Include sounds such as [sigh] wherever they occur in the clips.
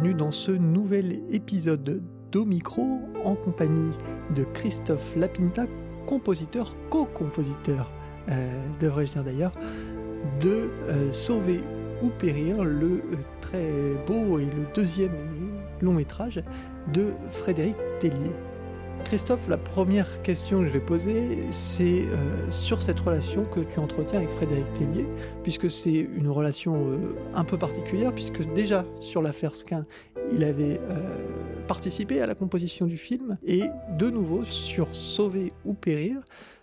bienvenue dans ce nouvel épisode d'Omicro en compagnie de Christophe Lapinta, compositeur, co-compositeur, euh, devrais-je dire d'ailleurs, de euh, Sauver ou Périr, le euh, très beau et le deuxième long métrage de Frédéric Tellier. Christophe, la première question que je vais poser, c'est euh, sur cette relation que tu entretiens avec Frédéric Tellier, puisque c'est une relation euh, un peu particulière, puisque déjà sur l'affaire Skin, il avait euh, participé à la composition du film, et de nouveau sur Sauver ou Périr,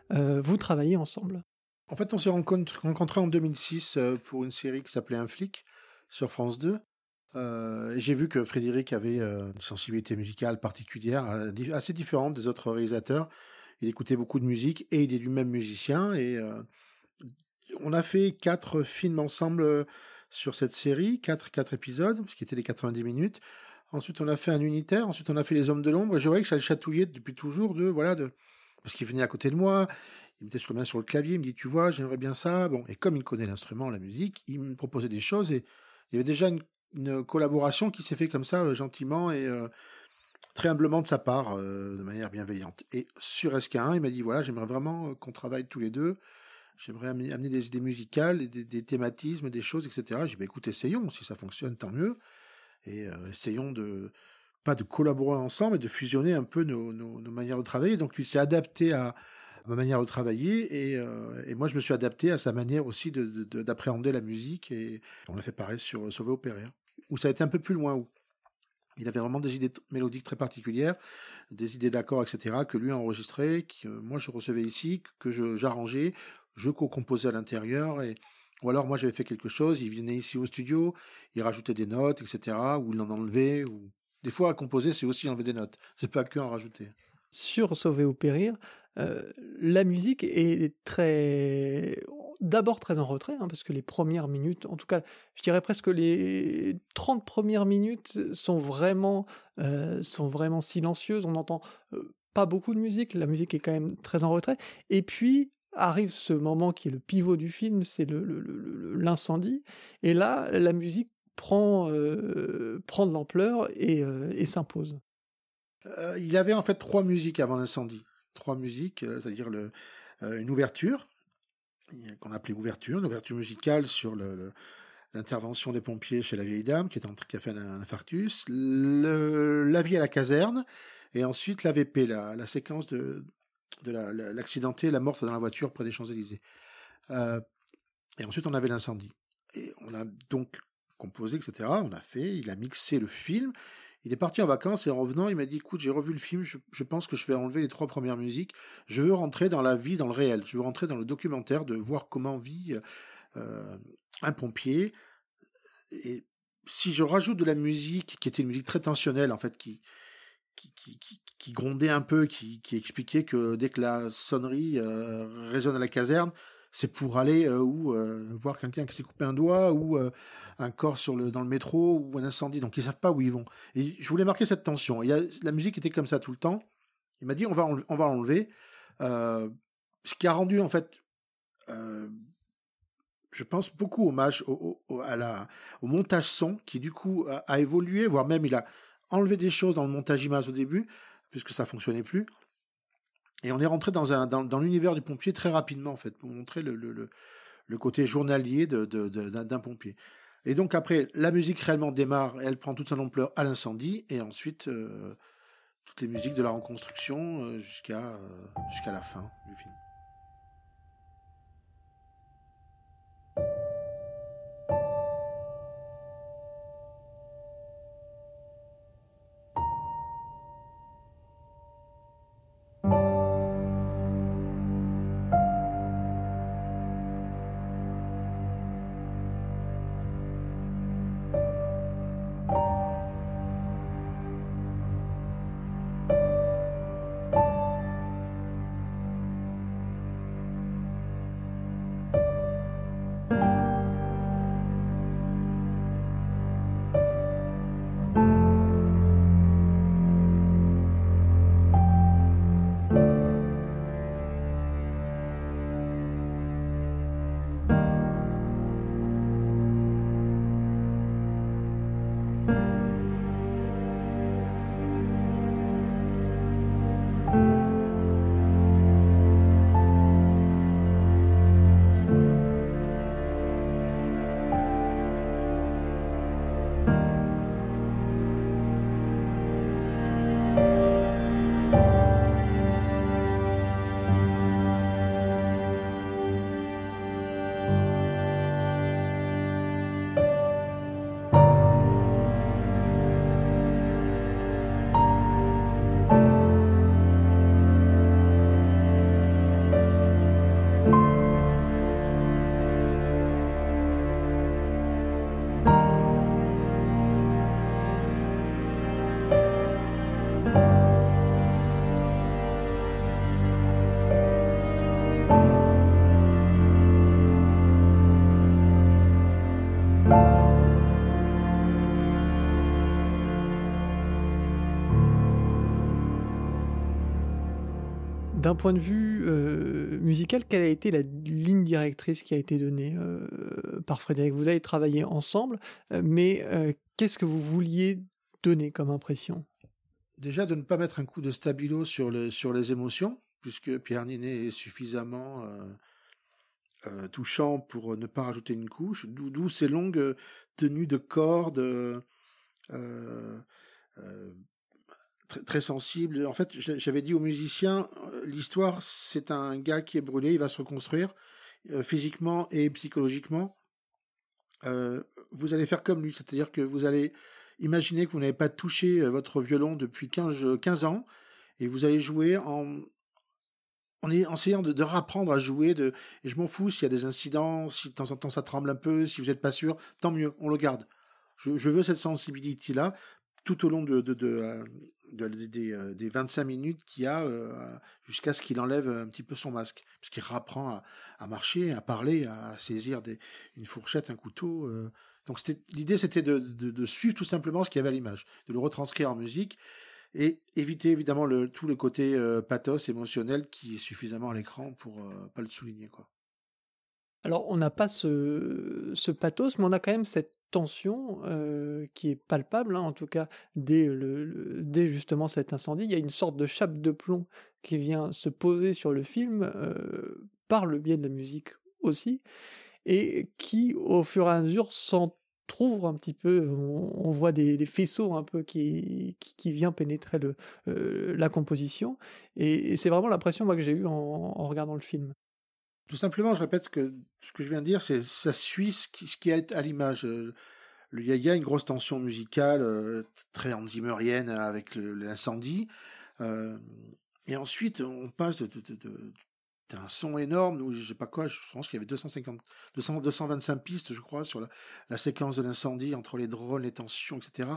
vous travaillez ensemble. En fait, on s'est rencontrés en 2006 pour une série qui s'appelait Un flic sur France 2. Euh, j'ai vu que Frédéric avait euh, une sensibilité musicale particulière, euh, assez différente des autres réalisateurs. Il écoutait beaucoup de musique et il est lui-même musicien. Et on a fait quatre films ensemble sur cette série, quatre, épisodes, ce qui était les 90 minutes. Ensuite, on a fait un unitaire. Ensuite, on a fait Les Hommes de l'ombre. Et je voyais que ça le chatouillait depuis toujours de voilà de parce qu'il venait à côté de moi. Il mettait sur le sur le clavier. Il me dit tu vois, j'aimerais bien ça. Bon, et comme il connaît l'instrument, la musique, il me proposait des choses et il y avait déjà une une collaboration qui s'est fait comme ça, euh, gentiment et euh, très humblement de sa part, euh, de manière bienveillante. Et sur SK1, il m'a dit, voilà, j'aimerais vraiment qu'on travaille tous les deux. J'aimerais amener des idées musicales, des, thématismes, des choses, etc. J'ai dit, bah, écoute, essayons. Si ça fonctionne, tant mieux. Et essayons de, pas de collaborer ensemble, mais de fusionner un peu nos, nos, manières de travailler. Donc, lui s'est adapté à, ma manière de travailler et, euh, et, moi je me suis adapté à sa manière aussi d'appréhender de, de, la musique et on a fait pareil sur Sauver au Périr où ça a été un peu plus loin où il avait vraiment des idées mélodiques très particulières, des idées d'accords, etc., que lui a enregistré, que moi je recevais ici, que j'arrangeais, je, co-composais à l'intérieur, et ou alors moi j'avais fait quelque chose, il venait ici au studio, il rajoutait des notes, etc., ou il en enlevait, ou des fois à composer c'est aussi enlever des notes, c'est pas que en rajouter sur Sauver ou Périr, euh, la musique est très d'abord très en retrait, hein, parce que les premières minutes, en tout cas, je dirais presque les 30 premières minutes sont vraiment euh, sont vraiment silencieuses. On n'entend euh, pas beaucoup de musique, la musique est quand même très en retrait. Et puis arrive ce moment qui est le pivot du film, c'est l'incendie. Le, et là, la musique prend prend de l'ampleur et, s'impose. Il y avait en fait trois musiques avant l'incendie. Trois musiques, euh, c'est-à-dire euh, une ouverture, qu'on appelait ouverture, une ouverture musicale sur l'intervention des pompiers chez la vieille dame qui, est en, qui a fait un, infarctus, le, la vie à la caserne, et ensuite l'AVP, la, la séquence de, de l'accidenté, la, la, morte dans la voiture près des Champs-Élysées. Euh, et ensuite on avait l'incendie. Et on a donc composé, etc. On a fait, il a mixé le film, il est parti en vacances et en revenant, il m'a dit, écoute, j'ai revu le film, je, pense que je vais enlever les trois premières musiques. Je veux rentrer dans la vie, dans le réel. Je veux rentrer dans le documentaire, de voir comment vit euh, un pompier. Et si je rajoute de la musique, qui était une musique très tensionnelle, en fait, qui, qui, qui, qui, grondait un peu, qui, qui expliquait que dès que la sonnerie euh, résonne à la caserne, c'est pour aller euh, euh, voir quelqu'un qui s'est coupé un doigt ou euh, un corps dans le métro ou un incendie. Donc ils savent pas où ils vont. Et je voulais marquer cette tension. La musique était comme ça tout le temps. Il m'a dit on va on va enlever. ce qui a rendu en fait, je pense beaucoup hommage au montage son qui du coup a, a évolué, voire même il a enlevé des choses dans le montage image au début puisque ça fonctionnait plus et on est rentré dans, un, dans, dans l'univers du pompier très rapidement, en fait, pour montrer le, côté journalier d'un pompier. Et donc après, la musique réellement démarre, elle prend toute son ampleur à l'incendie, et ensuite euh, toutes les musiques de la reconstruction euh, euh, jusqu'à la fin du film. D'un point de vue musical, quelle a été la ligne directrice qui a été donnée par Frédéric? Vous avez travaillé ensemble, mais qu'est-ce que vous vouliez donner comme impression? Déjà de ne pas mettre un coup de stabilo sur, sur les émotions, puisque Pierre Ninet est suffisamment euh, touchant pour ne pas rajouter une couche, d'où ces longues tenues de cordes euh, euh, très, sensibles. En fait, j'avais dit aux musiciens, l'histoire, c'est un gars qui est brûlé, il va se reconstruire physiquement et psychologiquement. vous allez faire comme lui, c'est-à-dire que vous allez imaginer que vous n'avez pas touché votre violon depuis 15, 15 ans, et vous allez jouer en, en essayant de, de rapprendre à jouer, de, et je m'en fous s'il y a des incidents, si de temps en temps ça tremble un peu, si vous n'êtes pas sûr, tant mieux, on le garde. Je, veux cette sensibilité-là tout au long de, des, euh, des 25 minutes qu'il a euh, jusqu'à ce qu'il enlève un petit peu son masque, puisqu'il rapprend à, marcher, à parler, à saisir une fourchette, un couteau. Euh. Donc l'idée c'était de, de, suivre tout simplement ce qu'il y avait à l'image, de le retranscrire en musique et éviter évidemment le, tout le côté euh, pathos émotionnel qui est suffisamment à l'écran pour euh, pas le souligner quoi. Alors on n'a pas ce, pathos, mais on a quand même cette tension qui est palpable, hein, en tout cas dès, le, justement cet incendie. Il y a une sorte de chape de plomb qui vient se poser sur le film par le biais de la musique aussi, et qui au fur et à mesure sent trouve un petit peu, on, voit des, faisceaux un peu qui, qui, vient pénétrer la composition. Et, c'est vraiment l'impression que j'ai eue en, regardant le film. Tout simplement, je répète que ce que je viens de dire, c'est ça suit ce qui, ce qui est à l'image. Euh, il y une grosse tension musicale, euh, très Zimmerienne avec l'incendie. et ensuite, on passe de, c'était un son énorme, ou je sais pas quoi, je pense qu'il y avait 250, 200, 225 pistes, je crois, sur la, séquence de l'incendie, entre les drones, les tensions, etc.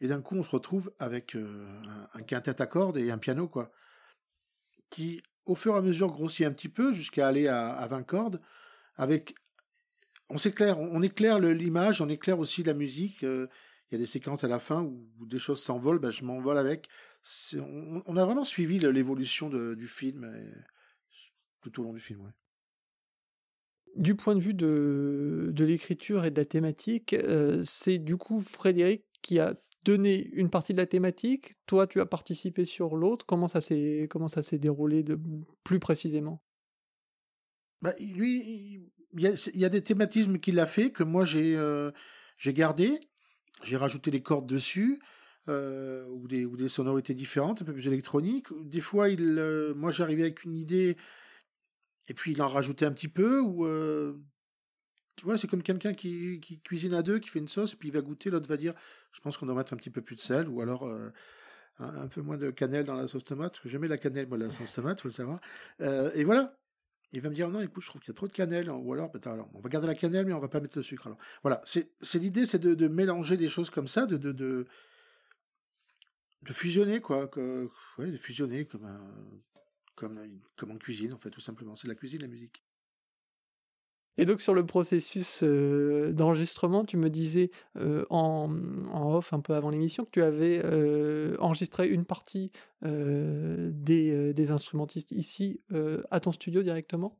Et d'un coup, on se retrouve avec euh, un, quintet à cordes et un piano, quoi, qui, au fur et à mesure, grossit un petit peu jusqu'à aller à, 20 cordes, avec, on s'éclaire, on, éclaire l'image, on éclaire aussi la musique. Euh, il y a des séquences à la fin où, des choses s'envolent, ben, je m'envole avec. On, a vraiment suivi l'évolution du film tout au long du film. Du point de vue de, de l'écriture et de la thématique, euh, c'est du coup Frédéric qui a donné une partie de la thématique. Toi, tu as participé sur l'autre. Comment ça s'est comment ça s'est déroulé de plus précisément? Bah, Lui, il y, a, des thématismes qu'il a fait que moi j'ai euh, j'ai gardé. J'ai rajouté les cordes dessus. Euh, ou, des, ou des sonorités différentes, un peu plus électroniques. Des fois, il, moi j'arrivais avec une idée et puis il en rajoutait un petit peu, ou euh, tu vois, c'est comme quelqu'un qui, qui, cuisine à deux, qui fait une sauce, et puis il va goûter, l'autre va dire, je pense qu'on doit mettre un petit peu plus de sel, ou alors euh, un, peu moins de cannelle dans la sauce tomate, parce que j'aime la cannelle, moi, la sauce tomate, faut le savoir. Euh, et voilà. Il va me dire, non, écoute, je trouve qu'il y a trop de cannelle, ou alors, ben, alors, on va garder la cannelle, mais on va pas mettre le sucre. Alors, voilà, c'est l'idée, c'est de, de, mélanger des choses comme ça, de, de, de, fusionner, quoi, de fusionner comme un, comme, comme en cuisine, en fait, tout simplement. C'est la cuisine, la musique. Et donc sur le processus euh, d'enregistrement, tu me disais euh, en, en, off un peu avant l'émission que tu avais euh, enregistré une partie des, des, instrumentistes ici à ton studio directement?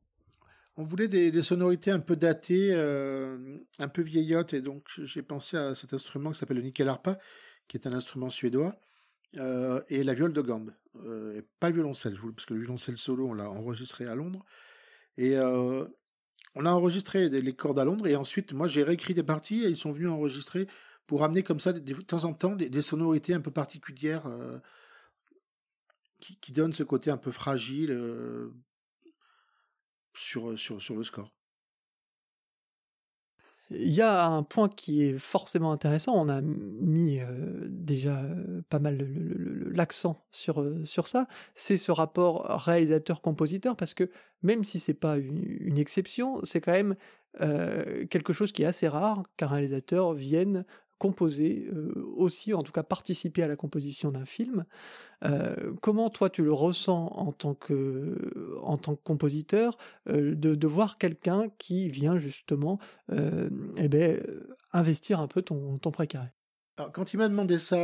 On voulait des, sonorités un peu datées, un peu vieillottes, et donc j'ai pensé à cet instrument qui s'appelle le nickel harpa, qui est un instrument suédois, et la viole de gambe. Euh, pas le violoncelle, parce que le violoncelle solo, on l'a enregistré à Londres. Et on a enregistré les cordes à Londres, et ensuite, moi, j'ai réécrit des parties, et ils sont venus enregistrer pour amener comme ça, de temps en temps, des, sonorités un peu particulières qui, qui, donnent ce côté un peu fragile sur, sur le score. Il y a un point qui est forcément intéressant. On a mis euh, déjà euh, pas mal l'accent sur, euh, sur ça. C'est ce rapport réalisateur-compositeur parce que même si c'est pas une, exception, c'est quand même quelque chose qui est assez rare qu'un réalisateur vienne composer euh, aussi, en tout cas participer à la composition d'un film. Euh, comment toi tu le ressens en tant que, en tant que compositeur euh, de, de, voir quelqu'un qui vient justement eh ben, investir un peu ton, ton précaré? Quand il m'a demandé ça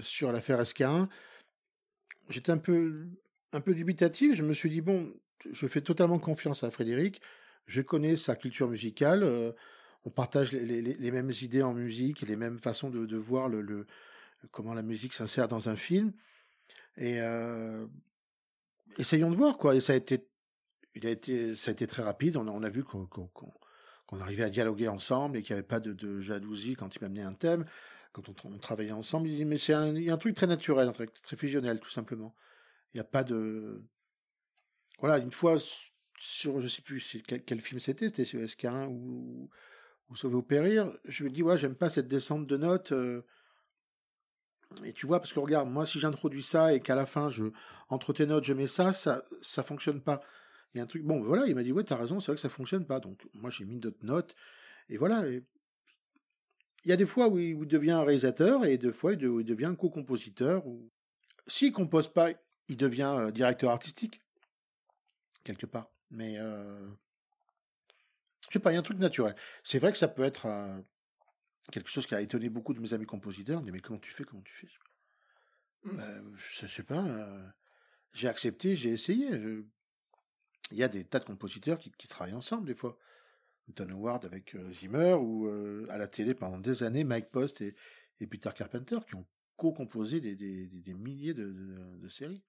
sur l'affaire SK1, j'étais un peu un peu dubitatif. Je me suis dit, bon, je fais totalement confiance à Frédéric. Je connais sa culture musicale. On partage les, mêmes idées en musique et les mêmes façons de, voir le, comment la musique s'insère dans un film. Et euh, essayons de voir, quoi. Ça a été, il a été, ça a été très rapide. On a, vu qu'on arrivait à dialoguer ensemble et qu'il n'y avait pas de, jalousie quand il m'amenait un thème. Quand on, travaillait ensemble, il dit, mais c'est un, un truc très naturel, très fusionnel, tout simplement. Il n'y a pas de. Voilà, une fois sur, je sais plus quel, film c'était, c'était sur SK1 ou, ou Sauver au Périr, je me dis, ouais, j'aime pas cette descente de notes. Euh, et tu vois, parce que regarde, moi, si j'introduis ça et qu'à la fin, je, entre tes notes, je mets ça, ça, ça fonctionne pas. Il y a un truc, bon, voilà, il m'a dit, ouais, t'as raison, c'est vrai que ça fonctionne pas. Donc, moi, j'ai mis d'autres notes. Et voilà. il y a des fois où il devient un réalisateur et des fois, il devient co-compositeur. Ou... S'il compose pas, il devient euh, directeur artistique. Quelque part. Mais, euh... je sais pas, il y a un truc naturel. C'est vrai que ça peut être, euh, quelque chose qui a étonné beaucoup de mes amis compositeurs. Ils me mais comment tu fais, comment tu fais? Mmh. ben, Je sais pas. Euh, j'ai accepté, j'ai essayé. Il y a des tas de compositeurs qui, travaillent ensemble des fois. Don Howard avec euh, Zimmer ou à la télé pendant des années Mike Post et, Peter Carpenter qui ont co-composé des, milliers de séries.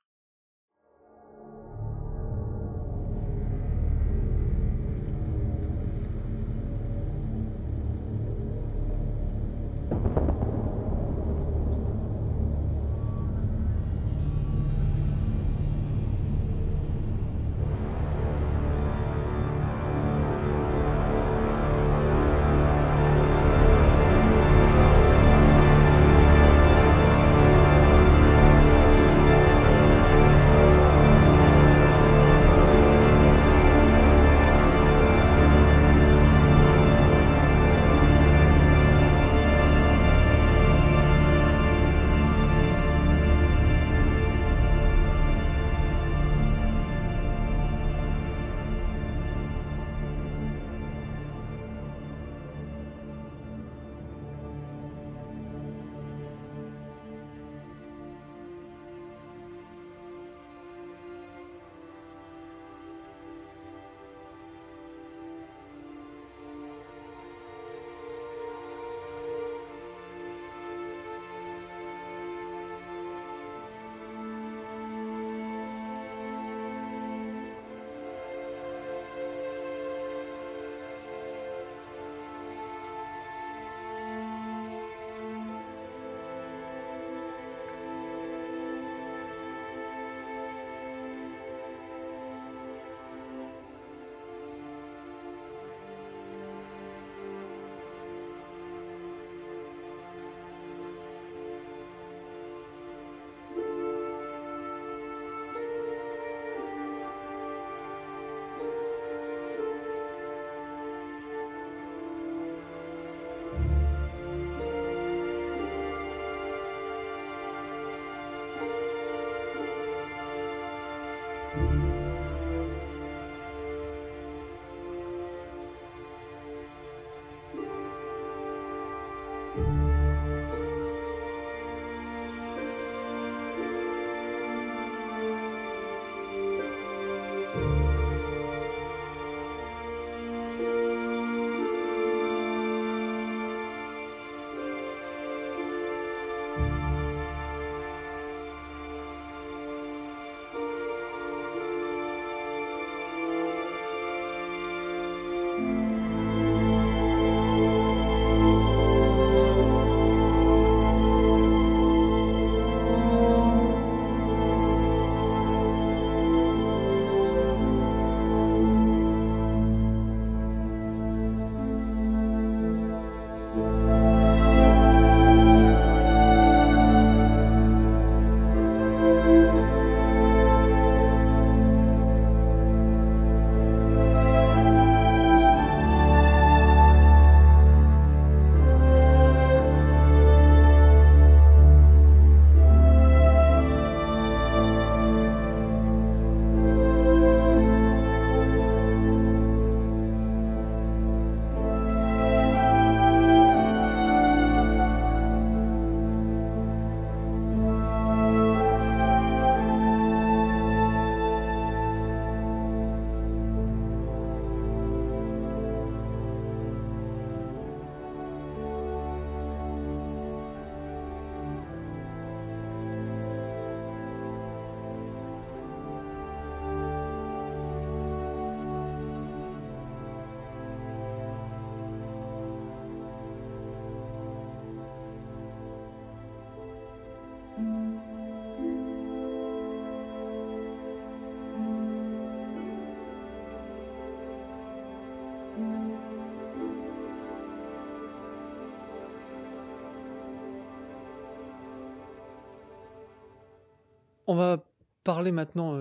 On va parler maintenant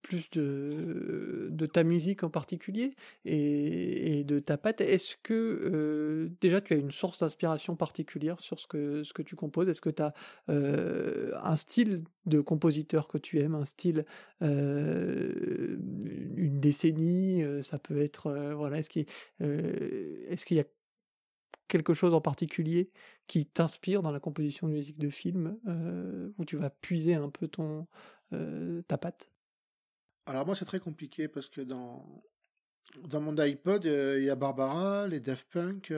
plus de, ta musique en particulier et, de ta patte. Est-ce que déjà tu as une source d'inspiration particulière sur ce que, tu composes? Est-ce que tu as un style de compositeur que tu aimes, un style, une décennie? Ça peut être voilà. Est-ce qu'il qu'il y a quelque chose en particulier qui t'inspire dans la composition de musique de film, euh, où tu vas puiser un peu ton euh, ta patte? Alors moi c'est très compliqué parce que dans dans mon iPod euh, il y a Barbara, les Daft Punk,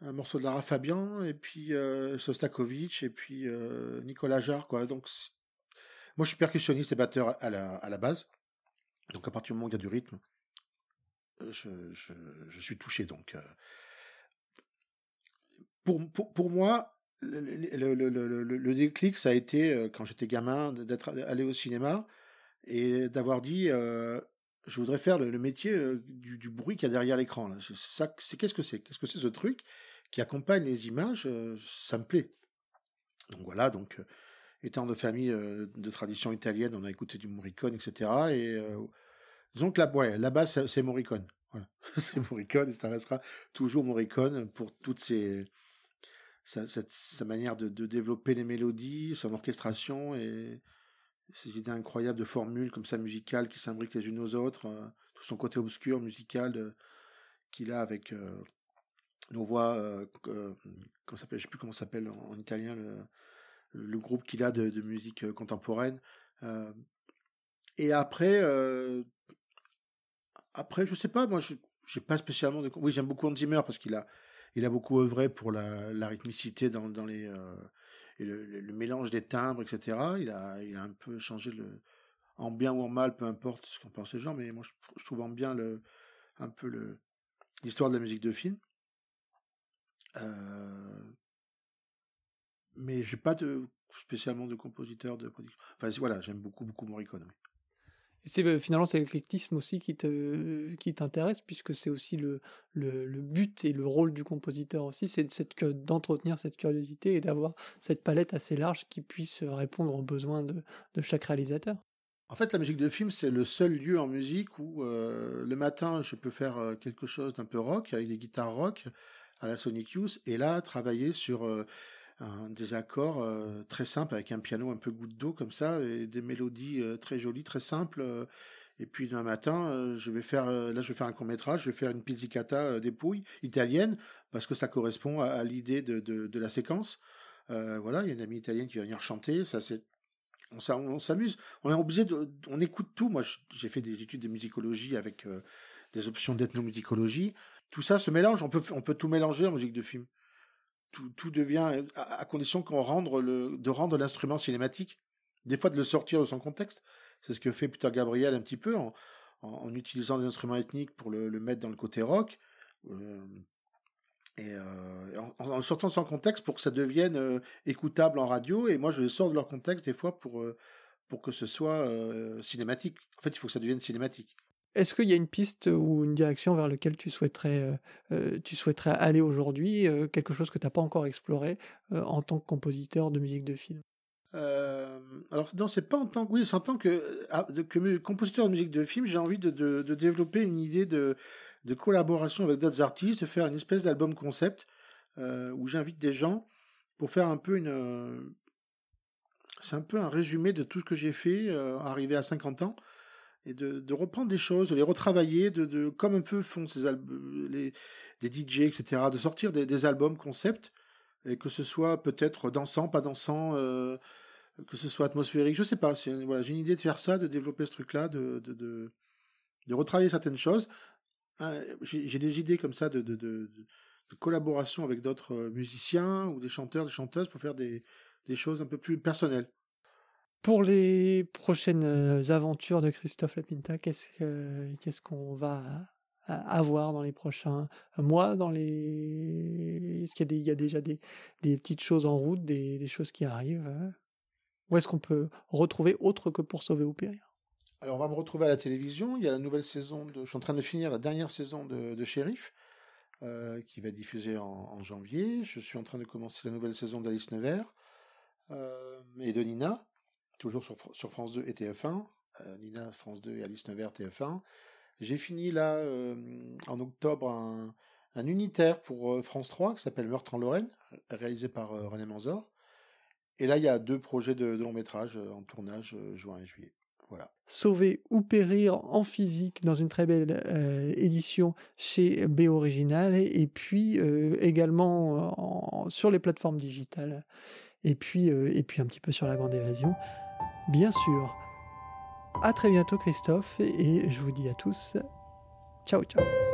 un morceau de Lara Fabian et puis Sostakovich et puis Nicolas Jarre. Donc moi je suis percussionniste et batteur à la, à base. Donc à partir du moment où il y a du rythme, je, je, je suis touché donc pour, moi, le, déclic, ça a été euh, quand j'étais gamin, d'être allé au cinéma et d'avoir dit euh, je voudrais faire le, métier euh, du, bruit qu'il y a derrière l'écran. Qu'est-ce que c'est? Qu'est-ce que c'est ce truc qui accompagne les images Ça me plaît. Donc voilà, donc étant de famille de tradition italienne, on a écouté du Morricone, etc. Et disons que la, ouais, la base, c'est Morricone. [laughs] C'est Morricone et ça restera toujours Morricone pour toutes ces sa, manière de, développer les mélodies, son orchestration et ces idées incroyables de formules comme ça musicales qui s'imbriquent les unes aux autres, euh, tout son côté obscur musical qu'il a avec euh, nos voix, euh, comment s'appelle, je sais plus comment s'appelle en, italien le, groupe qu'il a de, musique contemporaine. et après, après, je sais pas, moi, je j'ai pas spécialement de. Oui, j'aime beaucoup Hans Zimmer parce qu'il a il a beaucoup œuvré pour la, rythmicité dans, les euh, le, mélange des timbres, etc. Il a, il a un peu changé en bien ou en mal, peu importe ce qu'en pensent les gens, mais moi je, trouve en bien le un peu le l'histoire de la musique de film. Euh, mais j'ai pas spécialement de compositeur de production. Enfin voilà, j'aime beaucoup beaucoup Morricone. C'est euh, finalement c'est l'éclectisme aussi qui te qui t'intéresse puisque c'est aussi le, le, but et le rôle du compositeur aussi c'est cette d'entretenir cette curiosité et d'avoir cette palette assez large qui puisse répondre aux besoins de, de chaque réalisateur. En fait, la musique de film, c'est le seul lieu en musique où euh, le matin, je peux faire euh, quelque chose d'un peu rock, avec des guitares rock à la Sonic Youth, et là, travailler sur des accords euh, très simples avec un piano un peu goutte d'eau comme ça et des mélodies euh, très jolies, très simples. Euh. et puis un matin, je vais faire, là je vais faire un court métrage, je vais faire une pizzicata dépouille italienne parce que ça correspond à, l'idée de, de, la séquence. voilà, il y a une amie italienne qui va venir chanter, ça c'est on s'amuse. On est obligé de, on écoute tout. Moi, j'ai fait des études de musicologie avec des options d'ethnomusicologie. Tout ça se mélange. On peut, on peut tout mélanger en musique de film tout, devient à, condition qu'on rendre le, de rendre l'instrument cinématique, des fois de le sortir de son contexte. C'est ce que fait Peter Gabriel un petit peu en, en, utilisant des instruments ethniques pour le, le, mettre dans le côté rock. Euh, et euh, en, en, sortant de son contexte pour que ça devienne euh, écoutable en radio. Et moi, je le sors de leur contexte des fois pour, pour que ce soit cinématique. En fait, il faut que ça devienne cinématique. Est-ce qu'il y a une piste ou une direction vers laquelle tu souhaiterais, euh, euh, tu souhaiterais aller aujourd'hui, euh, quelque chose que tu n'as pas encore exploré en tant que compositeur de musique de film? Alors non, c'est pas en tant que ah, compositeur de musique de film, j'ai envie de, de, de, développer une idée de, de collaboration avec d'autres artistes, de faire une espèce d'album concept où j'invite des gens pour faire un peu une, c'est un peu un résumé de tout ce que j'ai fait, arrivé à 50 ans de, reprendre des choses, de les retravailler, de, comme un peu font ces les des DJ, etc., de sortir des, albums concept et que ce soit peut-être dansant, pas dansant, euh, que ce soit atmosphérique, je sais pas. Voilà, j'ai une idée de faire ça, de développer ce truc-là, de, de, retravailler certaines choses. Euh, j'ai des idées comme ça de, collaboration avec d'autres euh, musiciens ou des chanteurs, des chanteuses pour faire des, des choses un peu plus personnelles. Pour les prochaines euh, aventures de Christophe Lapinta, qu'est-ce qu'on va avoir dans les prochains mois dans les est-ce qu'il y a, déjà des, petites choses en route des, choses qui arrivent euh? où est-ce qu'on peut retrouver autre que pour sauver ou périr? Alors on va me retrouver à la télévision. Il y a la nouvelle saison je suis en train de finir la dernière saison de, de Shérif euh, qui va être diffusée en, janvier. Je suis en train de commencer la nouvelle saison d'Alice Nevers et de Nina toujours sur, France 2 et TF1. Nina France 2 et Alice Nevers TF1. J'ai fini là en octobre un, un unitaire pour France 3 qui s'appelle Meurtre en Lorraine, réalisé par René Manzor. Et là, il y a deux projets de, long métrage en tournage juin et juillet. Voilà. Sauver ou périr en physique dans une très belle édition chez B Original et, puis également sur les plateformes digitales et puis, et puis un petit peu sur la grande évasion. Bien sûr. À très bientôt Christophe et je vous dis à tous ciao ciao.